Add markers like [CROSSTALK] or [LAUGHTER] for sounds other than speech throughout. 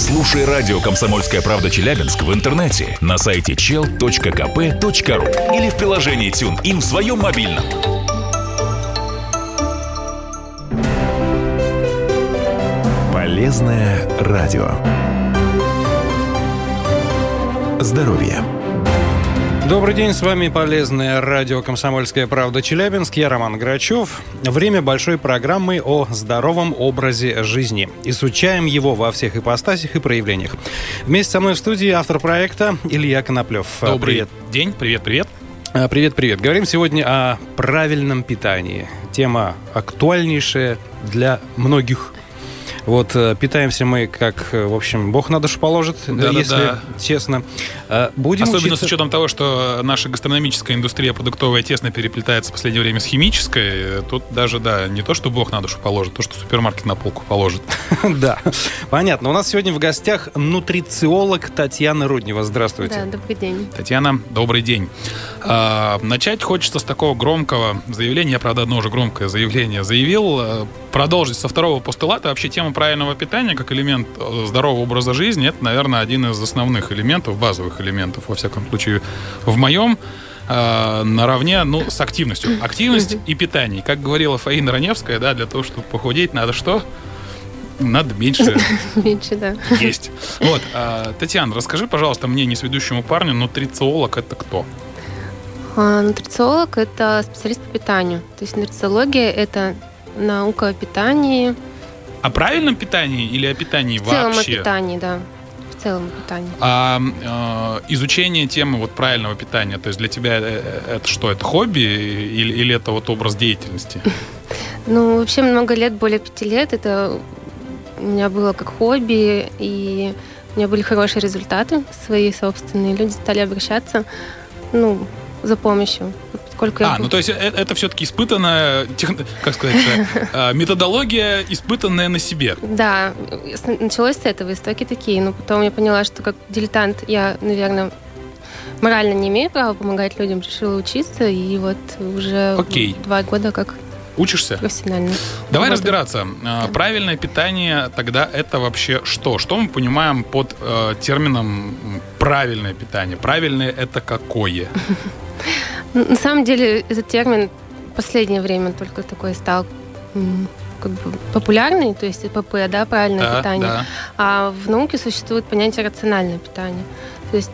Слушай радио «Комсомольская правда» Челябинск в интернете на сайте chel.kp.ru или в приложении TuneIn в своем мобильном. Полезное радио. Здоровье. Добрый день, с вами полезное радио «Комсомольская правда» Челябинск. Я Роман Грачев. Время большой программы о здоровом образе жизни. Изучаем его во всех ипостасях и проявлениях. Вместе со мной в студии автор проекта Илья Коноплев. Добрый привет. день, привет-привет. Привет-привет. Говорим сегодня о правильном питании. Тема актуальнейшая для многих вот э, питаемся мы, как, э, в общем, Бог на душу положит, да, если да, да. честно. Э, будем Особенно учиться... с учетом того, что наша гастрономическая индустрия продуктовая тесно переплетается в последнее время с химической. Тут даже, да, не то, что Бог на душу положит, то, что супермаркет на полку положит. [LAUGHS] Да, понятно. У нас сегодня в гостях нутрициолог Татьяна Руднева. Здравствуйте. Да, добрый день. Татьяна, добрый день. А, начать хочется с такого громкого заявления. Я, правда, одно уже громкое заявление заявил. Продолжить со второго постулата. Вообще тема правильного питания как элемент э, здорового образа жизни, это, наверное, один из основных элементов, базовых элементов, во всяком случае, в моем э, наравне ну, с активностью. [CLEARS THROAT] Активность и питание. Как говорила Фаина Раневская, да, для того, чтобы похудеть, надо что? Надо меньше, [LAUGHS] меньше да. есть. Вот, э, Татьяна, расскажи, пожалуйста, мне, несведущему парню, нутрициолог это кто? А, нутрициолог – это специалист по питанию. То есть нутрициология – это наука о питании, о правильном питании или о питании в вообще? В целом о питании, да. В целом о питании. А э, изучение темы вот правильного питания, то есть для тебя э, э, это что, это хобби или, или это вот образ деятельности? [LAUGHS] Ну, вообще много лет, более пяти лет, это у меня было как хобби, и у меня были хорошие результаты свои собственные. Люди стали обращаться, ну, за помощью сколько а, ну то есть это, это все-таки испытанная, тех, как сказать, [LAUGHS] э, методология, испытанная на себе. Да, началось с этого, истоки такие, но потом я поняла, что как дилетант я, наверное, морально не имею права помогать людям, решила учиться, и вот уже Окей. два года как Учишься? Профессионально. Давай Работаю. разбираться. Да. Правильное питание тогда это вообще что? Что мы понимаем под э, термином правильное питание? Правильное это какое? [LAUGHS] На самом деле этот термин в последнее время только такой стал как бы популярный, то есть ПП, да, правильное да, питание. Да. А в науке существует понятие рациональное питание. То есть,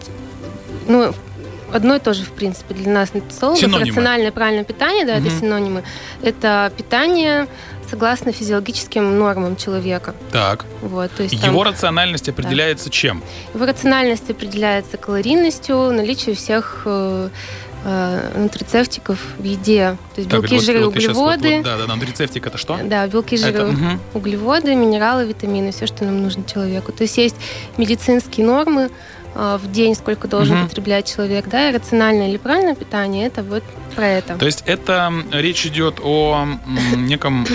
ну, одно и то же, в принципе, для нас, нутрициологов. Синонимы. Рациональное правильное питание, да, угу. это синонимы. Это питание согласно физиологическим нормам человека. Так. Вот, то есть Его там, рациональность определяется да. чем? Его рациональность определяется калорийностью, наличием всех э, э, нутрицептиков в еде. То есть так, белки, вот, жиры, вот углеводы. Вот, да, да, нутрицептик это что? Да, белки, жиры, это, угу. углеводы, минералы, витамины, все, что нам нужно человеку. То есть есть медицинские нормы э, в день, сколько должен угу. потреблять человек, да, и рациональное или правильное питание, это вот про это. То есть это речь идет о неком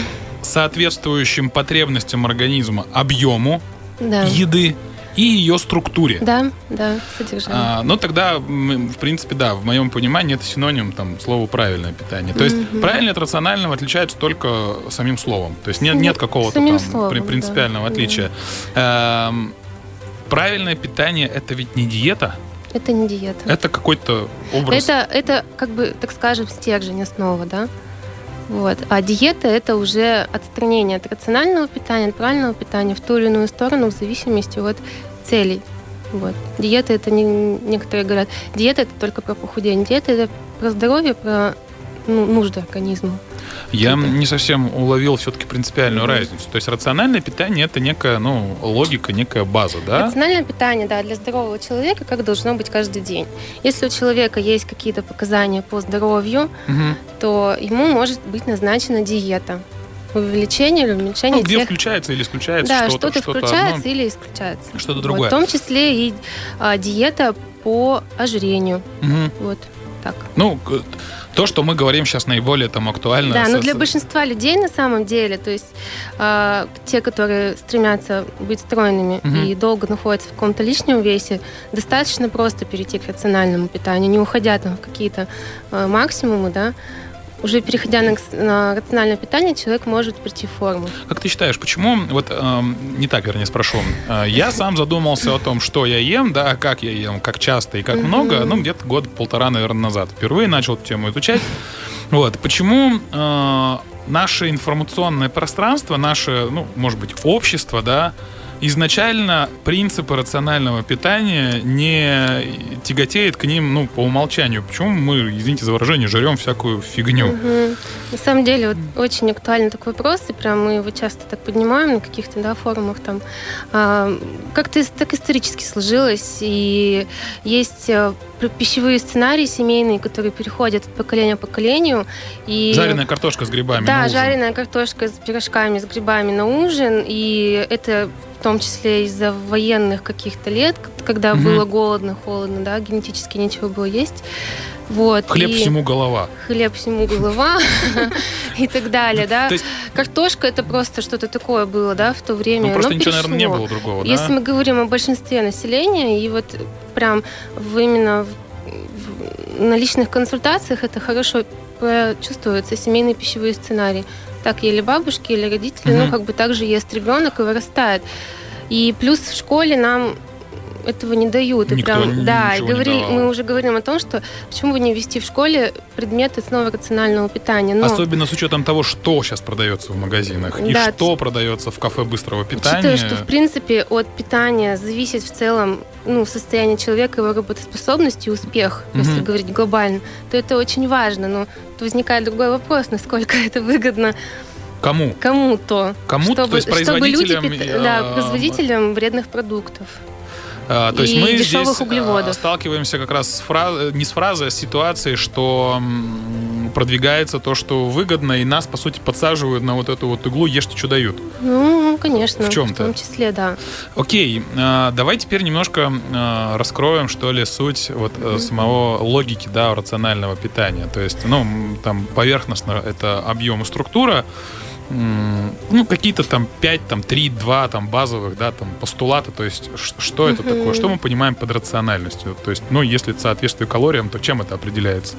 соответствующим потребностям организма объему да. еды, и ее структуре. Да, да, содержание. А, ну, тогда, в принципе, да, в моем понимании это синоним там, слова «правильное питание». То есть mm-hmm. правильное от рационального отличается только самим словом. То есть нет, нет какого-то там словом, принципиального да. отличия. А, правильное питание – это ведь не диета, это не диета. Это какой-то образ. Это, это как бы, так скажем, стержень, основа, да? Вот. А диета – это уже отстранение от рационального питания, от правильного питания в ту или иную сторону в зависимости от целей. Вот. Диета – это не, некоторые говорят, диета – это только про похудение. Диета – это про здоровье, про ну, нужды организма. Я не совсем уловил все-таки принципиальную mm-hmm. разницу. То есть рациональное питание это некая ну, логика, некая база, да? Рациональное питание, да, для здорового человека, как должно быть каждый день. Если у человека есть какие-то показания по здоровью, mm-hmm. то ему может быть назначена диета увеличение или уменьшение ну, где тех... включается или исключается да, что-то. что-то, включается одно, или исключается. Что-то другое. Вот, в том числе и а, диета по ожирению. Угу. Вот так. Ну, то, что мы говорим сейчас наиболее там актуально. Да, но для большинства людей на самом деле, то есть э, те, которые стремятся быть стройными угу. и долго находятся в каком-то лишнем весе, достаточно просто перейти к рациональному питанию, не уходя там в какие-то э, максимумы, да, уже переходя на, на рациональное питание, человек может прийти в форму. Как ты считаешь, почему, вот э, не так, вернее, спрошу, э, я сам задумался о том, что я ем, да, как я ем, как часто и как много, ну, где-то год-полтора, наверное, назад. Впервые начал эту тему изучать. Вот, почему э, наше информационное пространство, наше, ну, может быть, общество, да, изначально принципы рационального питания не тяготеет к ним, ну, по умолчанию. Почему мы, извините за выражение, жрем всякую фигню? Угу. На самом деле, вот, очень актуальный такой вопрос, и прям мы его часто так поднимаем на каких-то, да, форумах там. А, как-то так исторически сложилось, и есть э, пищевые сценарии семейные, которые переходят от поколения к поколению. И... Жареная картошка с грибами Да, жареная картошка с пирожками, с грибами на ужин, и это в том числе из-за военных каких-то лет, когда угу. было голодно, холодно, да, генетически нечего было есть. Вот, хлеб всему голова. Хлеб всему голова [LAUGHS] и так далее, да. Картошка это просто что-то такое было, да, в то время. Ну, просто ничего, наверное, не было другого, Если мы говорим о большинстве населения, и вот прям в именно на личных консультациях это хорошо чувствуется, семейные пищевые сценарии так ели бабушки или родители, угу. ну, как бы также ест ребенок и вырастает. И плюс в школе нам этого не дают. Никто и прям, да, и говорили, мы уже говорим о том, что почему бы не ввести в школе предметы снова рационального питания. Но... Особенно с учетом того, что сейчас продается в магазинах и да, что продается в кафе быстрого питания. Учитывая, что в принципе от питания зависит в целом ну, состояние человека, его работоспособность и успех, угу. если говорить глобально, то это очень важно. Но возникает другой вопрос, насколько это выгодно Кому? Кому-то. Кому-то, чтобы, то есть. Чтобы люди, да, а, производителям вредных продуктов. А, то есть мы здесь а, углеводов. сталкиваемся как раз с фраз... не с фразой, а с ситуацией, что продвигается то, что выгодно, и нас, по сути, подсаживают на вот эту вот иглу «ешьте, что дают». Ну, конечно. В чем-то. В том числе, да. Окей, а, давай теперь немножко раскроем, что ли, суть вот mm-hmm. самого логики, да, рационального питания. То есть, ну, там поверхностно это объем и структура, ну, какие-то там 5, там 3, 2 там базовых, да, там постулата, то есть что это такое, что мы понимаем под рациональностью, то есть, ну, если это соответствует калориям, то чем это определяется?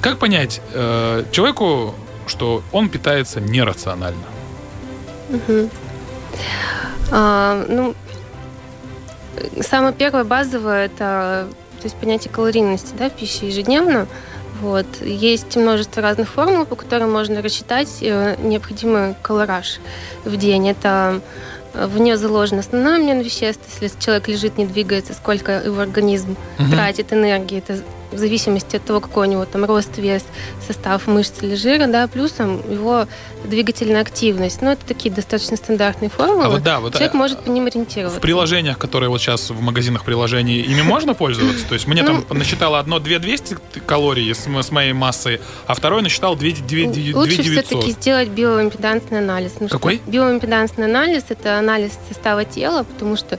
Как понять э, человеку, что он питается нерационально? А, ну, самое первое базовое это то есть понятие калорийности да, пищи ежедневно. Вот. Есть множество разных формул, по которым можно рассчитать э, необходимый колораж в день. Это э, в нее заложен основной обмен веществ. Если человек лежит, не двигается, сколько его организм угу. тратит энергии, это в зависимости от того, какой у него там рост, вес, состав мышц или жира, да, плюсом его двигательная активность. Ну, это такие достаточно стандартные формулы. А вот, да, вот, Человек а, может по ним ориентироваться. В приложениях, которые вот сейчас в магазинах приложений, ими можно пользоваться? То есть мне там ну, насчитало одно 2200 калорий с, с моей массой, а второе насчитал 2900. Лучше все-таки сделать биоимпедансный анализ. Какой? Биоимпедансный анализ – это анализ состава тела, потому что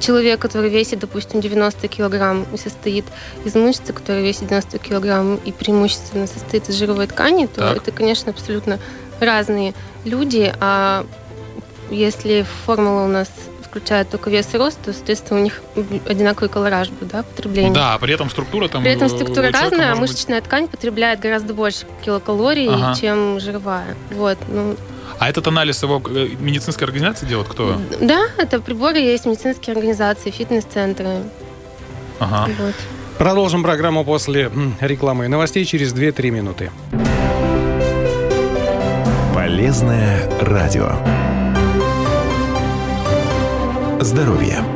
человек, который весит, допустим, 90 килограмм и состоит из мышц, который весит 90 килограмм и преимущественно состоит из жировой ткани, то так. это, конечно, абсолютно разные люди. А если формула у нас включает только вес и рост, то, соответственно, у них одинаковый колораж будет, да, потребление. Да, при этом структура там... При этом структура разная, а мышечная быть... ткань потребляет гораздо больше килокалорий, ага. чем жировая. Вот, ну, а этот анализ его э, медицинская организация делает кто? Да, это приборы есть медицинские организации, фитнес-центры. Ага. Вот. Продолжим программу после рекламы и новостей через 2-3 минуты. Полезное радио. Здоровье.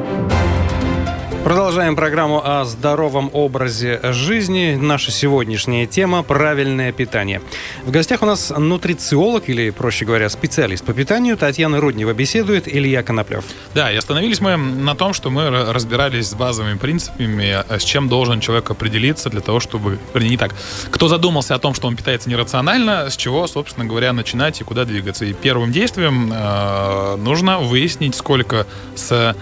Продолжаем программу о здоровом образе жизни. Наша сегодняшняя тема – правильное питание. В гостях у нас нутрициолог, или, проще говоря, специалист по питанию. Татьяна Руднева беседует, Илья Коноплев. Да, и остановились мы на том, что мы разбирались с базовыми принципами, а с чем должен человек определиться для того, чтобы... Вернее, не так. Кто задумался о том, что он питается нерационально, с чего, собственно говоря, начинать и куда двигаться. И первым действием э, нужно выяснить, сколько с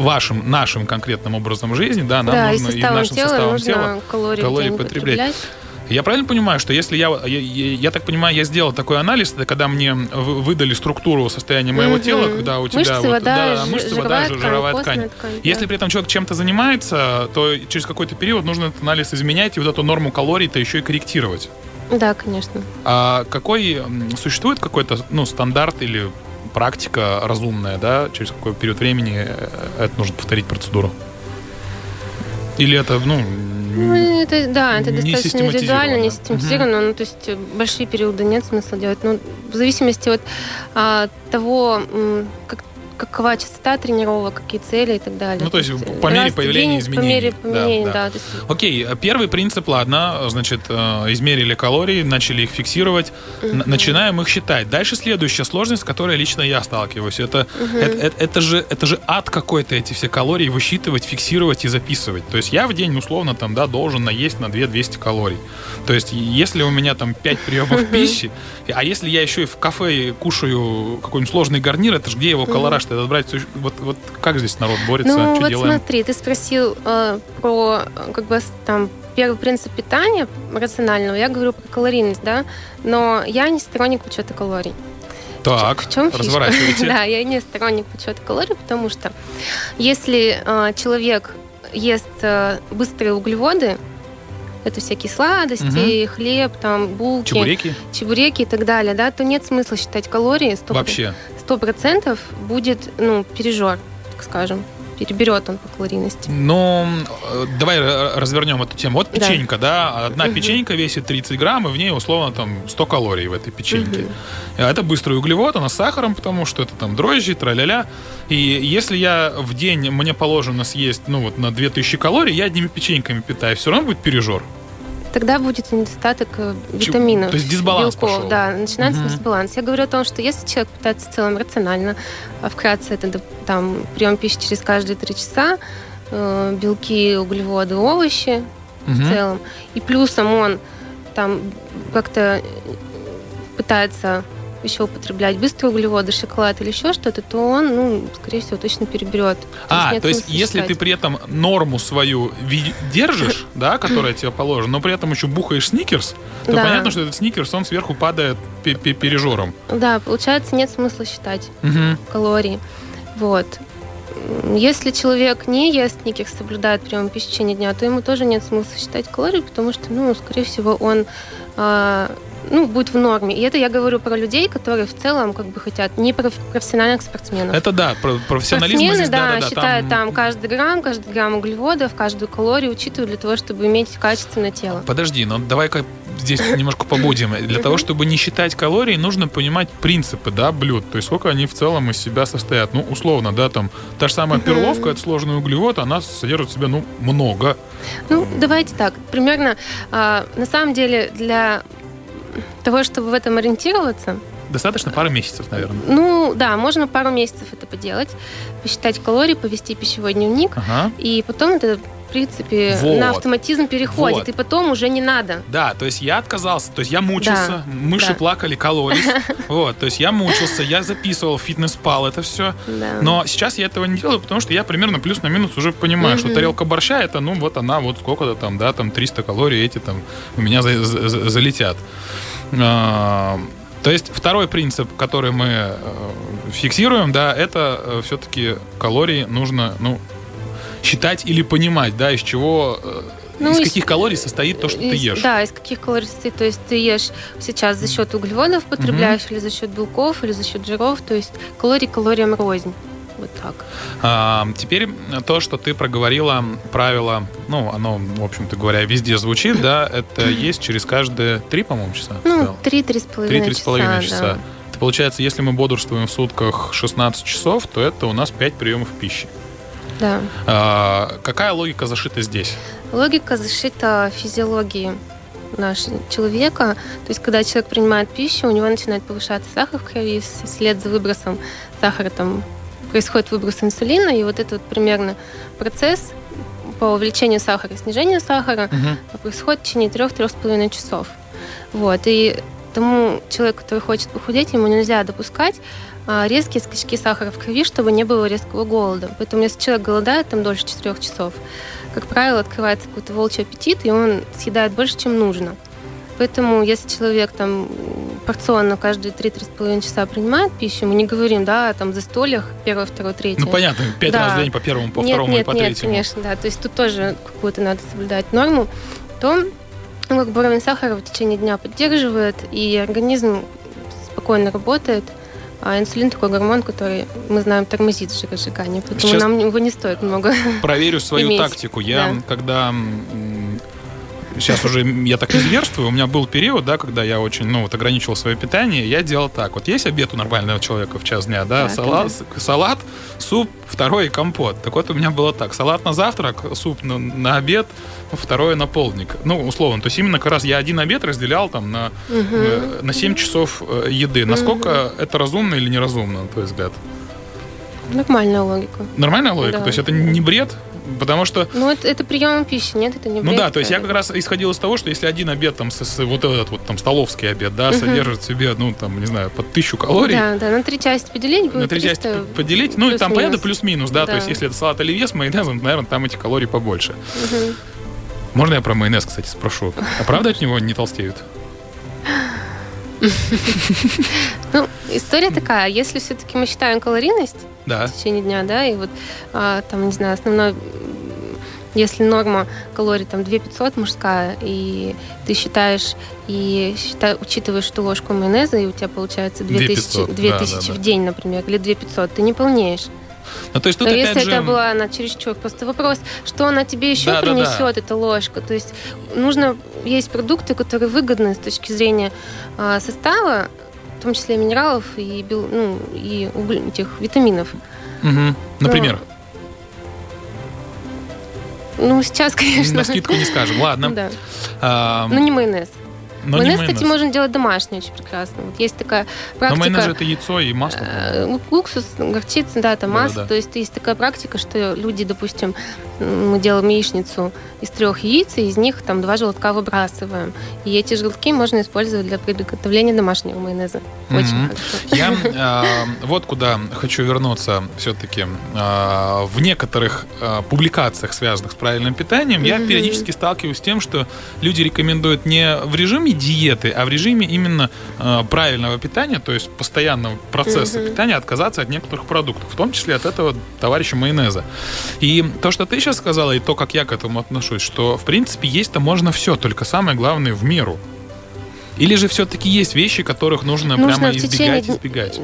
вашим, нашим конкретным образом жизни, да, нам да, нужно и, и нашим тела составом тела калории, калории потреблять. потреблять. Я правильно понимаю, что если я, я, я так понимаю, я сделал такой анализ, это когда мне выдали структуру состояния моего угу. тела, когда у тебя мышцы, вот, вода, да, мышцы, вода, ткань, жировая ткань. ткань да. Если при этом человек чем-то занимается, то через какой-то период нужно этот анализ изменять и вот эту норму калорий-то еще и корректировать. Да, конечно. А какой существует какой-то ну, стандарт или практика разумная, да, через какой период времени э, это нужно повторить процедуру? Или это, ну, ну, это, да, это не достаточно индивидуально, не систематизировано. Угу. Ну, то есть большие периоды нет смысла делать. Ну, в зависимости от а, того, как какова частота тренировок, какие цели и так далее. Ну, то есть, по мере появления день, изменений. По мере появления, да. да. да есть... Окей, первый принцип, ладно, значит, э, измерили калории, начали их фиксировать, угу. начинаем их считать. Дальше следующая сложность, с которой лично я сталкиваюсь, это, угу. это, это, это, же, это же ад какой-то эти все калории высчитывать, фиксировать и записывать. То есть я в день, условно, там, да, должен наесть на 200 калорий. То есть если у меня там 5 приемов пищи, а если я еще и в кафе кушаю какой-нибудь сложный гарнир, это же где его колораж этот брать? Вот, вот как здесь народ борется? Ну, что вот делаем? смотри, ты спросил э, про как бы там первый принцип питания рационального. Я говорю про калорийность, да, но я не сторонник учета калорий. Так, в чем разворачивайте. [LAUGHS] да, я не сторонник учета калорий, потому что если э, человек ест э, быстрые углеводы, это всякие сладости, угу. хлеб, там, булки, чебуреки. чебуреки и так далее, да, то нет смысла считать калории. 100%, Вообще? Сто процентов будет, ну, пережор, так скажем переберет он по калорийности. Ну, э, давай развернем эту тему. Вот печенька, да, да? одна угу. печенька весит 30 грамм, и в ней условно там 100 калорий в этой печеньке. Угу. Это быстрый углевод, она с сахаром, потому что это там дрожжи, тра-ля-ля. И если я в день, мне положено съесть, ну вот на 2000 калорий, я одними печеньками питаю, все равно будет пережор тогда будет недостаток э, витаминов. То есть дисбаланс белков, пошел. Да, начинается угу. дисбаланс. Я говорю о том, что если человек питается в целом рационально, а вкратце это там прием пищи через каждые три часа, э, белки, углеводы, овощи угу. в целом, и плюсом он там как-то пытается еще употреблять быстрые углеводы, шоколад или еще что-то, то он, ну, скорее всего, точно переберет. То а, то есть если считать. ты при этом норму свою держишь, [COUGHS] да, которая тебе положена, но при этом еще бухаешь сникерс, то да. понятно, что этот сникерс, он сверху падает пережором. Да, получается, нет смысла считать угу. калории. Вот. Если человек не ест сникерс, соблюдает прием пищи в течение дня, то ему тоже нет смысла считать калории, потому что, ну, скорее всего, он э, ну, будет в норме. И это я говорю про людей, которые в целом как бы хотят не про профессиональных спортсменов. Это да, про профессионализм Спортсмены, здесь, да, да, да, считают там... там каждый грамм, каждый грамм углеводов, каждую калорию учитывают для того, чтобы иметь качественное тело. Подожди, ну давай-ка здесь немножко побудем. Для того, чтобы не считать калории, нужно понимать принципы, да, блюд. То есть сколько они в целом из себя состоят. Ну, условно, да, там та же самая перловка, это сложный углевод, она содержит в себе, ну, много. Ну, давайте так. Примерно, а, на самом деле, для того, чтобы в этом ориентироваться, Достаточно пары месяцев, наверное. Ну, да, можно пару месяцев это поделать, посчитать калории, повести пищевой дневник, ага. и потом это в принципе, вот. на автоматизм переходит, вот. и потом уже не надо. Да, то есть я отказался, то есть я мучился, да. мыши да. плакали, кололись, [LAUGHS] вот, то есть я мучился, я записывал фитнес-пал, это все, да. но сейчас я этого не делаю, потому что я примерно плюс на минус уже понимаю, что тарелка борща, это, ну, вот она, вот сколько-то там, да, там 300 калорий эти там у меня за за залетят. А, то есть второй принцип, который мы э, фиксируем, да, это э, все-таки калории нужно, ну, считать или понимать, да, из чего э, ну, из, из каких калорий состоит то, что из, ты ешь? Да, из каких калорий состоит. То есть ты ешь сейчас за счет углеводов потребляешь, угу. или за счет белков, или за счет жиров. То есть калорий калориям рознь. Вот так. А, теперь то, что ты проговорила, правило, ну, оно, в общем-то говоря, везде звучит, да, это есть через каждые три, по-моему, часа? Ну, три-три с половиной часа. часа. Да. Это получается, если мы бодрствуем в сутках 16 часов, то это у нас 5 приемов пищи. Да. А, какая логика зашита здесь? Логика зашита физиологии нашего человека. То есть, когда человек принимает пищу, у него начинает повышаться сахар в крови, вслед за выбросом сахара там происходит выброс инсулина, и вот этот вот примерно процесс по увеличению сахара снижению сахара угу. происходит в течение трех-трех с половиной часов. Вот. И тому человеку, который хочет похудеть, ему нельзя допускать а, резкие скачки сахара в крови, чтобы не было резкого голода. Поэтому если человек голодает там дольше 4 часов, как правило, открывается какой-то волчий аппетит, и он съедает больше, чем нужно. Поэтому, если человек там порционно каждые 3-3,5 часа принимает пищу, мы не говорим, да, там за столях первое, второе, третье. Ну, понятно, пять да. раз в день по первому, по нет, второму нет, и по нет, третьему. Нет, конечно, да. То есть тут тоже какую-то надо соблюдать норму. То ну, как бы уровень сахара в течение дня поддерживает, и организм спокойно работает. А инсулин такой гормон, который, мы знаем, тормозит жиросжигание, поэтому Сейчас нам его не стоит много Проверю свою [LAUGHS] иметь. тактику. Я, да. когда сейчас уже я так не зверствую, у меня был период, да, когда я очень, ну, вот ограничивал свое питание, я делал так. Вот есть обед у нормального человека в час дня, да, так, салат, да. салат, суп, второй компот. Так вот у меня было так. Салат на завтрак, суп на, на обед, второе на полдник. Ну, условно. То есть именно как раз я один обед разделял там на, угу. на 7 часов э, еды. Насколько угу. это разумно или неразумно, на твой взгляд? Нормальная логика. Нормальная логика? Да. То есть это не бред? Потому что... Ну, это, это прием пищи, нет, это не Ну да, то есть я как раз исходил из того, что если один обед, там, с, с, вот этот вот там столовский обед, да, угу. содержит в себе, ну, там, не знаю, под тысячу калорий. Да, да, на три части поделить будет На три части поделить, ну, и там, понятно, плюс-минус, да, да, то есть если это салат оливье с майонезом, наверное, там эти калории побольше. Угу. Можно я про майонез, кстати, спрошу? А правда от него не толстеют? [LAUGHS] Ну, история такая. Если все-таки мы считаем калорийность в течение дня, да, и вот а, там, не знаю, основной если норма калорий там 2500 мужская, и ты считаешь, и считай, учитываешь, что ложку майонеза, и у тебя получается 2000, 2000 да, да, да. в день, например, или 2500, ты не полнеешь. Ну, то есть тут Но опять если же... это была она чересчур, просто вопрос, что она тебе еще да, принесет, да, да. эта ложка. То есть нужно есть продукты, которые выгодны с точки зрения а, состава, в том числе минералов и, бел, ну, и уголь, этих витаминов. Угу. Например? Ну, ну, сейчас, [LAUGHS] конечно. На скидку не скажем. Ладно. Да. А... Ну, не майонез. Но майонез, майонез, кстати, можно делать домашний очень прекрасно. Вот есть такая практика... Но майонез это яйцо и масло. Э, уксус, горчица, да, это масло. Да, да. То есть есть такая практика, что люди, допустим, мы делаем яичницу из трех яиц, и из них там два желтка выбрасываем. И эти желтки можно использовать для приготовления домашнего майонеза. Очень mm-hmm. Я э, вот куда хочу вернуться все-таки. Э, в некоторых э, публикациях, связанных с правильным питанием, mm-hmm. я периодически сталкиваюсь с тем, что люди рекомендуют не в режиме диеты, а в режиме именно э, правильного питания, то есть постоянного процесса mm-hmm. питания, отказаться от некоторых продуктов, в том числе от этого товарища майонеза. И то, что ты сейчас сказала, и то, как я к этому отношусь, что в принципе есть-то можно все, только самое главное в меру. Или же все-таки есть вещи, которых нужно, нужно прямо избегать, течение... избегать?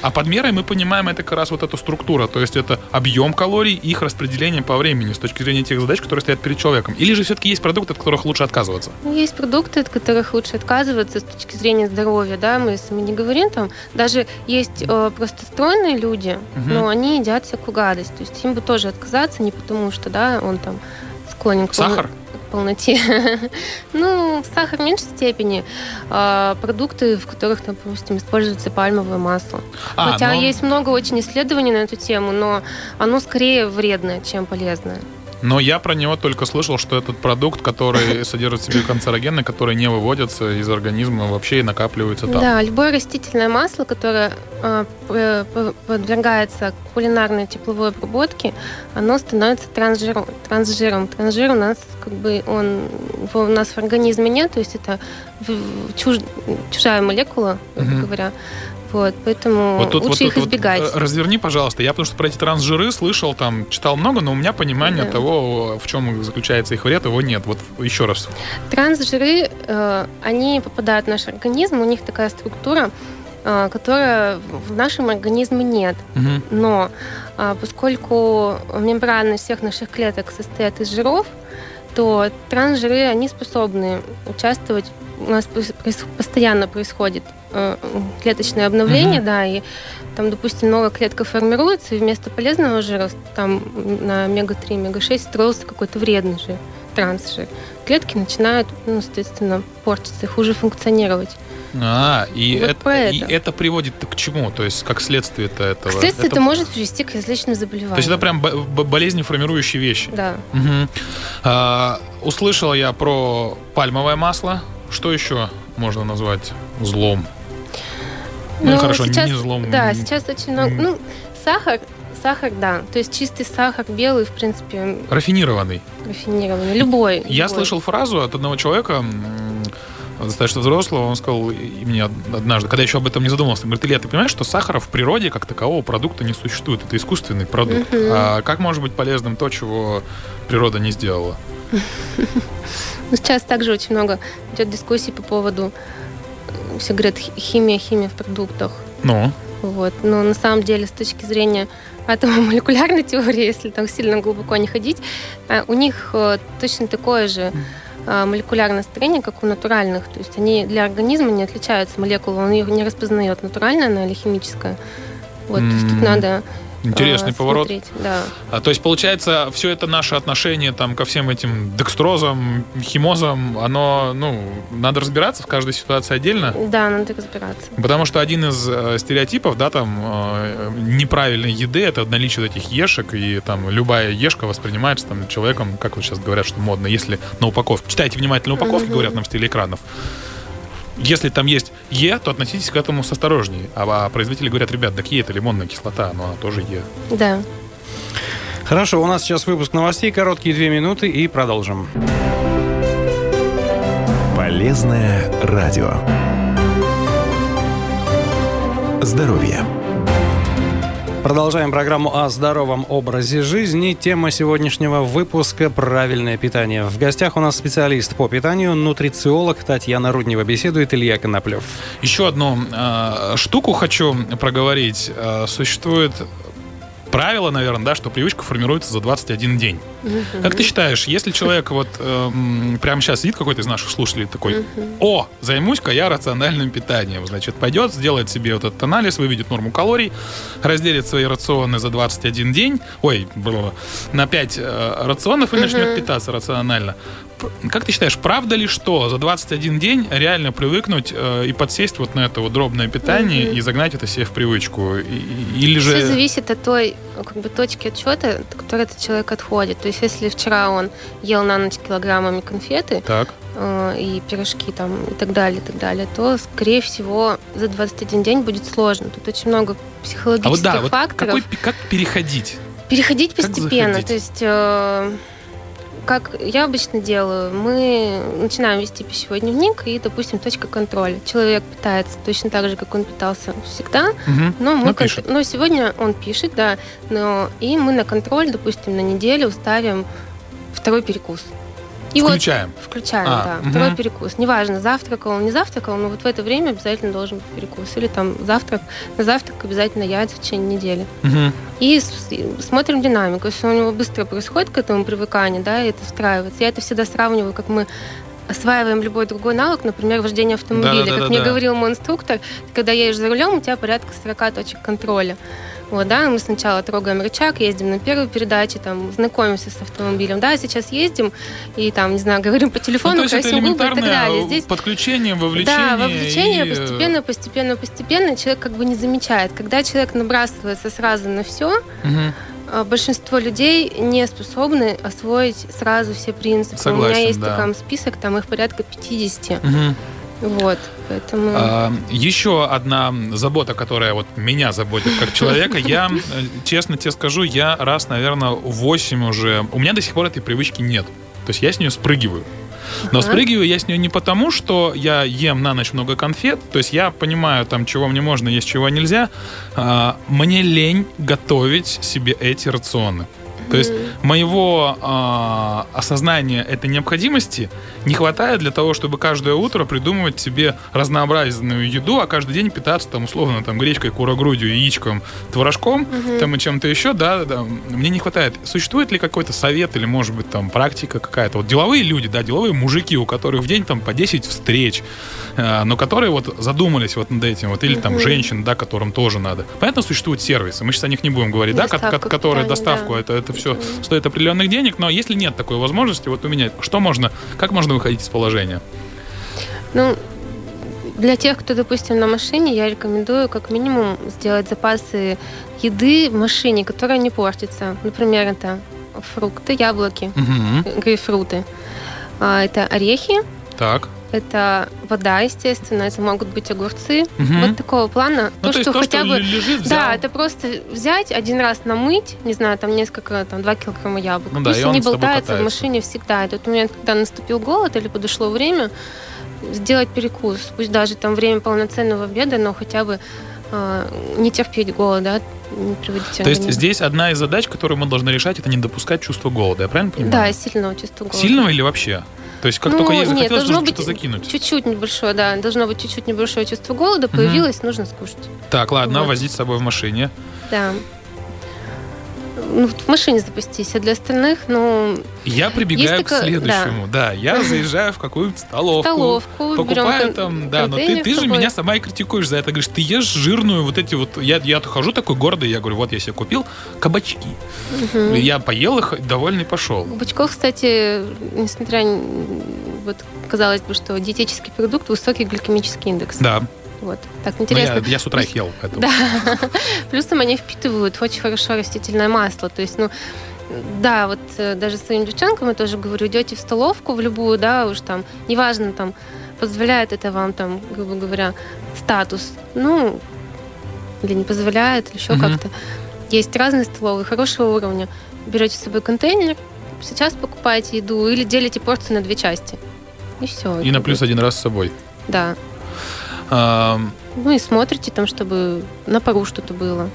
А под мерой мы понимаем это как раз вот эта структура, то есть это объем калорий, их распределение по времени с точки зрения тех задач, которые стоят перед человеком. Или же все-таки есть продукты, от которых лучше отказываться? Есть продукты, от которых лучше отказываться с точки зрения здоровья, да, мы с вами не говорим там. Даже есть э, просто стройные люди, угу. но они едят всякую гадость, то есть им бы тоже отказаться не потому, что, да, он там склонен к Сахар? Полноте. [LAUGHS] ну, сахар в меньшей степени. А, продукты, в которых, допустим, используется пальмовое масло. А, Хотя но... есть много очень исследований на эту тему, но оно скорее вредное, чем полезное. Но я про него только слышал, что этот продукт, который [LAUGHS] содержит в себе канцерогены, которые не выводятся из организма вообще и накапливаются там. Да, любое растительное масло, которое э, подвергается кулинарной тепловой обработке, оно становится трансжиром. Трансжиром, трансжир у нас как бы он у нас в организме нет, то есть это чуж, чужая молекула, грубо угу. говоря. Вот, поэтому вот тут, лучше вот их тут, избегать. Вот, э, разверни, пожалуйста. Я потому что про эти трансжиры слышал, там, читал много, но у меня понимание да. того, в чем заключается их вред, его нет. Вот еще раз. Трансжиры, э, они попадают в наш организм, у них такая структура, э, которая в нашем организме нет. Угу. Но э, поскольку мембраны всех наших клеток состоят из жиров, то трансжиры, они способны участвовать у нас постоянно происходит э, клеточное обновление, mm-hmm. да, и там, допустим, новая клетка формируется, и вместо полезного жира там на омега-3, омега-6 строился какой-то вредный жир, трансжир. Клетки начинают, ну, соответственно, портиться, хуже функционировать. А, и, вот это, и это приводит к чему? То есть, как следствие -то этого? К следствию это... это может привести к различным заболеваниям. То есть, это прям болезни формирующие вещи? Да. Угу. А, услышал я про пальмовое масло, что еще можно назвать злом? Ну, ну хорошо, сейчас, не злом. Да, сейчас очень много. Ну, сахар, сахар, да. То есть чистый сахар, белый, в принципе. Рафинированный. Рафинированный. Любой. Я любой. слышал фразу от одного человека, достаточно взрослого, он сказал и мне однажды, когда я еще об этом не задумывался, говорит, Илья, ты понимаешь, что сахара в природе как такового продукта не существует, это искусственный продукт. Угу. А как может быть полезным то, чего природа не сделала? [LAUGHS] Ну, сейчас также очень много идет дискуссий по поводу, все говорят, химия, химия в продуктах. Ну? Вот. Но на самом деле, с точки зрения атомомолекулярной [LAUGHS] теории, если там сильно глубоко не ходить, э, у них э, точно такое же э, молекулярное строение, как у натуральных. То есть они для организма не отличаются молекулы, он ее не распознает, натуральная она или химическая. Вот, mm-hmm. то есть тут надо Интересный а, поворот. Смотреть, да. А, то есть, получается, все это наше отношение там, ко всем этим декстрозам, химозам, оно, ну, надо разбираться в каждой ситуации отдельно? Да, надо разбираться. Потому что один из э, стереотипов, да, там, э, неправильной еды, это наличие этих ешек, и там любая ешка воспринимается там человеком, как вот сейчас говорят, что модно, если на упаковке. Читайте внимательно упаковку, угу. говорят нам в стиле экранов если там есть Е, то относитесь к этому с осторожнее. А, а производители говорят, ребят, так Е это лимонная кислота, но она тоже Е. Да. Хорошо, у нас сейчас выпуск новостей, короткие две минуты и продолжим. Полезное радио. Здоровье. Продолжаем программу о здоровом образе жизни. Тема сегодняшнего выпуска – правильное питание. В гостях у нас специалист по питанию, нутрициолог Татьяна Руднева. Беседует Илья Коноплев. Еще одну э, штуку хочу проговорить. Э, существует правило, наверное, да, что привычка формируется за 21 день. Uh-huh. Как ты считаешь, если человек вот э, прямо сейчас сидит какой-то из наших слушателей такой, uh-huh. о, займусь-ка я рациональным питанием, значит, пойдет, сделает себе вот этот анализ, выведет норму калорий, разделит свои рационы за 21 день, ой, на 5 э, рационов и uh-huh. начнет питаться рационально. Как ты считаешь, правда ли, что за 21 день реально привыкнуть э, и подсесть вот на это вот дробное питание mm-hmm. и загнать это себе в привычку? И, или же... Все зависит от той как бы, точки отсчета, от которой этот человек отходит. То есть, если вчера он ел на ночь килограммами конфеты так. Э, и пирожки там и так далее, и так далее, то, скорее всего, за 21 день будет сложно. Тут очень много психологических а вот, да, факторов. Вот какой, как переходить? Переходить постепенно. Как то есть... Э, как я обычно делаю, мы начинаем вести пищевой дневник и, допустим, точка контроля. Человек питается точно так же, как он питался всегда, угу. но, мы но, кон... но сегодня он пишет, да, но и мы на контроль, допустим, на неделю ставим второй перекус. И включаем. Вот, включаем, а, да. Угу. Второй перекус. Неважно, завтракал он, не завтракал, но вот в это время обязательно должен быть перекус. Или там завтрак, на завтрак обязательно яйца в течение недели. Угу. И смотрим динамику. Если у него быстро происходит к этому привыкание, да, и это встраивается. Я это всегда сравниваю, как мы осваиваем любой другой навык, например, вождение автомобиля. Да, да, как да, мне да. говорил мой инструктор, когда едешь за рулем, у тебя порядка 40 точек контроля. Вот, да, мы сначала трогаем рычаг, ездим на первой передаче, там, знакомимся с автомобилем. Да, сейчас ездим и там, не знаю, [LAUGHS] говорим по телефону, ну, красим губы и так далее. Здесь подключение, вовлечение. Да, вовлечение и... постепенно, постепенно, постепенно человек как бы не замечает. Когда человек набрасывается сразу на все, угу. Большинство людей не способны освоить сразу все принципы. Согласен, У меня есть да. такой список, там их порядка 50. Угу. Вот, поэтому... А, еще одна забота, которая вот меня заботит как человека, я, э, честно тебе скажу, я раз, наверное, 8 уже... У меня до сих пор этой привычки нет. То есть я с нее спрыгиваю. Но спрыгиваю я с нее не потому, что я ем на ночь много конфет, то есть я понимаю, там, чего мне можно есть, чего нельзя. А, мне лень готовить себе эти рационы. То есть моего э, осознания этой необходимости не хватает для того, чтобы каждое утро придумывать себе разнообразную еду, а каждый день питаться там условно там гречкой, курогрудью, яичком, творожком, mm там и чем-то еще, да, да, мне не хватает. Существует ли какой-то совет или, может быть, там практика какая-то? Вот деловые люди, да, деловые мужики, у которых в день там по 10 встреч, э, но которые вот задумались вот над этим, вот или mm там женщин, да, которым тоже надо. Понятно, существуют сервисы, мы сейчас о них не будем говорить, Доставку да, которые доставку, да. это, это все стоит определенных денег, но если нет такой возможности, вот у меня, что можно, как можно выходить из положения? Ну, для тех, кто, допустим, на машине, я рекомендую как минимум сделать запасы еды в машине, которая не портится. Например, это фрукты, яблоки, угу. грейпфруты. А, это орехи. Так. Это вода, естественно, это могут быть огурцы. Угу. Вот такого плана. Ну, то, то, что то, хотя что бы. Лежит, взял. Да, это просто взять, один раз намыть, не знаю, там несколько, там, два килограмма яблок. Ну, да, Пусть они болтаются в машине всегда. И тут у меня, когда наступил голод или подошло время, сделать перекус. Пусть даже там время полноценного обеда, но хотя бы не терпеть голода, не приводить То есть здесь одна из задач, которую мы должны решать, это не допускать чувство голода, я правильно понимаю? Да, сильного чувства голода. Сильного или вообще? То есть как ну, только есть захотелось, нет, должно быть закинуть. Чуть-чуть небольшое, да. Должно быть чуть-чуть небольшое чувство голода. Появилось, угу. нужно скушать. Так, ладно, вот. возить с собой в машине. Да ну, в машине запастись, а для остальных, ну... Я прибегаю к следующему, да. да. Я заезжаю в какую-то столовку, столовку покупаю там, да, но ты, ты же меня сама и критикуешь за это. Говоришь, ты ешь жирную вот эти вот... Я, я хожу такой гордый, я говорю, вот я себе купил кабачки. Угу. Я поел их, довольный пошел. Кабачков, кстати, несмотря... Вот казалось бы, что диетический продукт, высокий гликемический индекс. Да. Вот. Так интересно. Ну, я, я с утра их ел. [LAUGHS] Поэтому. Да. Плюсом они впитывают очень хорошо растительное масло. То есть, ну, да, вот э, даже своим девчонкам я тоже говорю, идете в столовку, в любую, да, уж там, неважно, там, позволяет это вам, там, грубо говоря, статус, ну, или не позволяет, или еще угу. как-то. Есть разные столовые, хорошего уровня. Берете с собой контейнер, сейчас покупаете еду или делите порцию на две части. И все. И на плюс один раз с собой. Да. Ну и смотрите там, чтобы на пару что-то было.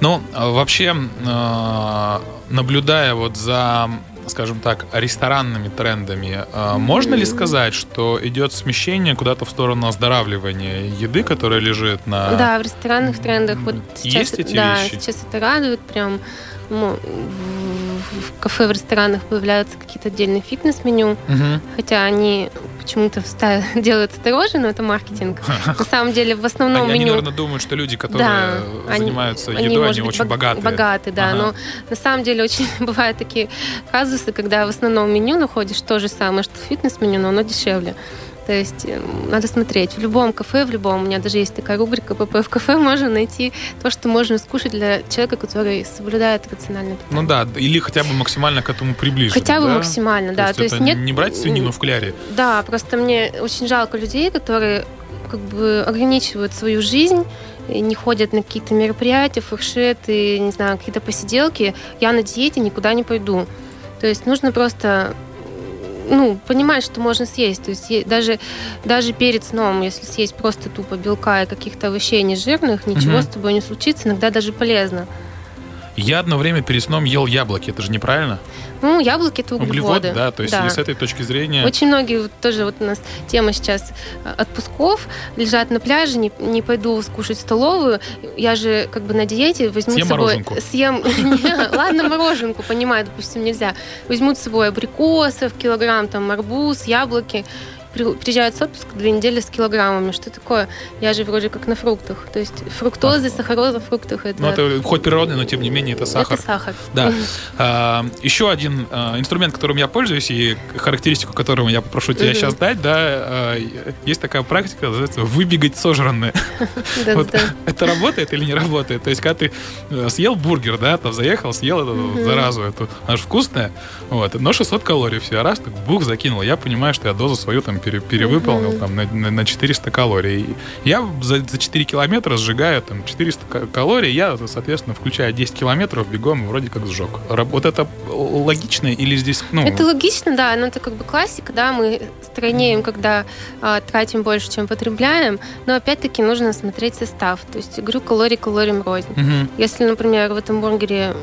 Ну, а вообще, а, наблюдая вот за скажем так, ресторанными трендами, а, можно ли сказать, что идет смещение куда-то в сторону оздоравливания еды, которая лежит на... Да, в ресторанных трендах. Вот сейчас, Есть эти да, вещи? сейчас это радует прям. Ну, в кафе, в ресторанах появляются какие-то отдельные фитнес-меню, угу. хотя они почему-то [LAUGHS] делают это но это маркетинг. На самом деле, в основном они, меню... Они, наверное, думают, что люди, которые да, занимаются они, едой, они, они очень богатые. Богаты, да. Ага. Но на самом деле очень [LAUGHS] бывают такие казусы, когда в основном меню находишь то же самое, что фитнес-меню, но оно дешевле. То есть э, надо смотреть. В любом кафе, в любом, у меня даже есть такая рубрика ПП в кафе, [LAUGHS] можно найти то, что можно скушать для человека, который соблюдает рациональное питание. Ну да, или хотя бы максимально к этому приближить. Хотя бы да? максимально, то да. Есть то есть нет... не брать свинину в кляре. Да, просто мне очень жалко людей, которые как бы ограничивают свою жизнь не ходят на какие-то мероприятия, фуршеты, не знаю, какие-то посиделки. Я на диете никуда не пойду. То есть нужно просто ну, понимать, что можно съесть. То есть даже, даже перед сном, если съесть просто тупо белка и каких-то овощей нежирных, ничего угу. с тобой не случится, иногда даже полезно. Я одно время перед сном ел яблоки, это же неправильно? Ну, яблоки это углеводы. Углеводы, да, то есть да. с этой точки зрения... Очень многие, вот, тоже вот у нас тема сейчас э, отпусков, лежат на пляже, не, не пойду скушать столовую, я же как бы на диете возьму съем с собой... Мороженку. Съем [LAUGHS] Ладно, мороженку, понимаю, допустим, нельзя. Возьму с собой абрикосов, килограмм, там, арбуз, яблоки, приезжают с отпуска две недели с килограммами. Что такое? Я же вроде как на фруктах. То есть фруктоза, сахароза в фруктах это... Ну, это хоть природный, но тем не менее это сахар. Это сахар. Да. [LAUGHS] А, еще один а, инструмент, которым я пользуюсь, и характеристику которого я попрошу тебя угу. сейчас дать, да, а, есть такая практика, называется выбегать сожранное. [LAUGHS] Это работает или не работает? То есть, когда ты э, съел бургер, да, там заехал, съел эту заразу, эту, она же вкусная, вот, но 600 калорий все, раз, так бух закинул, я понимаю, что я дозу свою там пере, перевыполнил mm-hmm. там на, на, на 400 калорий. Я за, за 4 километра сжигаю там 400 калорий, я, соответственно, включая 10 километров, бегом вроде как сжег. Вот это логично или здесь... Ну... Это логично, да, но это как бы классика, да, мы стройнеем, когда а, тратим больше, чем потребляем, но опять-таки нужно смотреть состав, то есть, говорю, калорий калориям рознь. Mm-hmm. Если, например, в этом бургере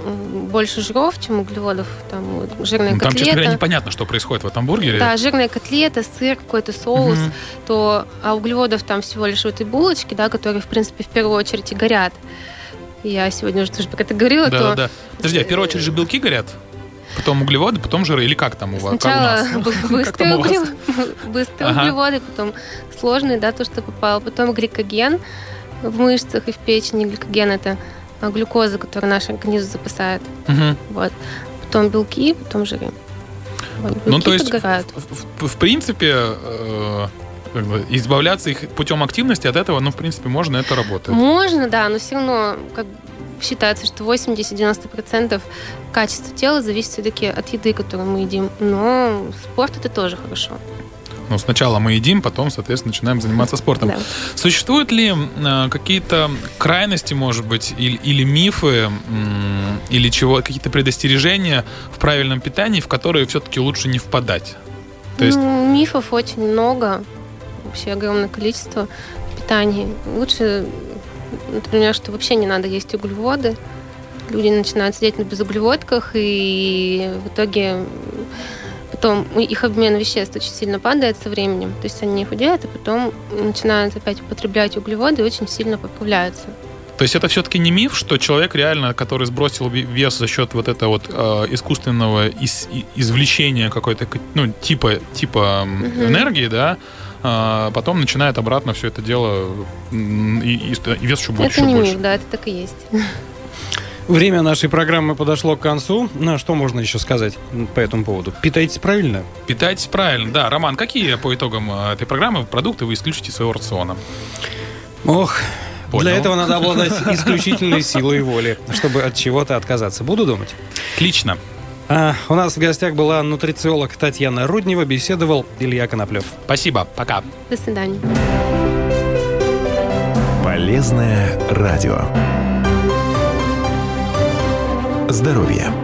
больше жиров, чем углеводов, там жирная ну, там, котлета... Там, честно говоря, непонятно, что происходит в этом бургере. Да, жирная котлета, сыр, какой-то соус, угу. то а углеводов там всего лишь в этой булочке, да, которые, в принципе, в первую очередь и горят. Я сегодня уже тоже про это говорила, да, то... Да. Подожди, а в первую очередь же белки горят? Потом углеводы, потом жиры, или как там у вас? Сначала [LAUGHS] [LAUGHS] быстрые, [LAUGHS] быстрые углеводы, потом сложные, да, то, что попало, потом гликоген в мышцах и в печени. Гликоген это глюкоза, которую наш организм запасает. Угу. Вот. Потом белки, потом жиры. Ну, то есть, в, в, принципе, э, избавляться их путем активности от этого, ну, в принципе, можно, это работает. Можно, да, но все равно как считается, что 80-90% качества тела зависит все-таки от еды, которую мы едим. Но спорт это тоже хорошо. Ну, сначала мы едим, потом, соответственно, начинаем заниматься спортом. Да. Существуют ли э, какие-то крайности, может быть, или, или мифы, э, или чего, какие-то предостережения в правильном питании, в которые все-таки лучше не впадать? То есть... ну, мифов очень много, вообще огромное количество питаний. Лучше например, что вообще не надо есть углеводы. Люди начинают сидеть на безуглеводках, и в итоге потом их обмен веществ очень сильно падает со временем. То есть они худеют, а потом начинают опять употреблять углеводы и очень сильно поправляются. То есть это все-таки не миф, что человек реально, который сбросил вес за счет вот этого вот э, искусственного из, извлечения какой-то, ну, типа, типа угу. энергии, да, э, потом начинает обратно все это дело, и, и, и вес еще будет это еще не больше. Миф, да, это так и есть. [LAUGHS] Время нашей программы подошло к концу. Ну, а что можно еще сказать по этому поводу? Питайтесь правильно? Питайтесь правильно, да. Роман, какие по итогам э, этой программы продукты вы исключите из своего рациона? Ох, Понял. Для этого надо обладать [LAUGHS] исключительной силой воли, чтобы от чего-то отказаться. Буду думать. Отлично. А, у нас в гостях была нутрициолог Татьяна Руднева, беседовал Илья Коноплев. Спасибо, пока. До свидания. Полезное радио. Здоровье.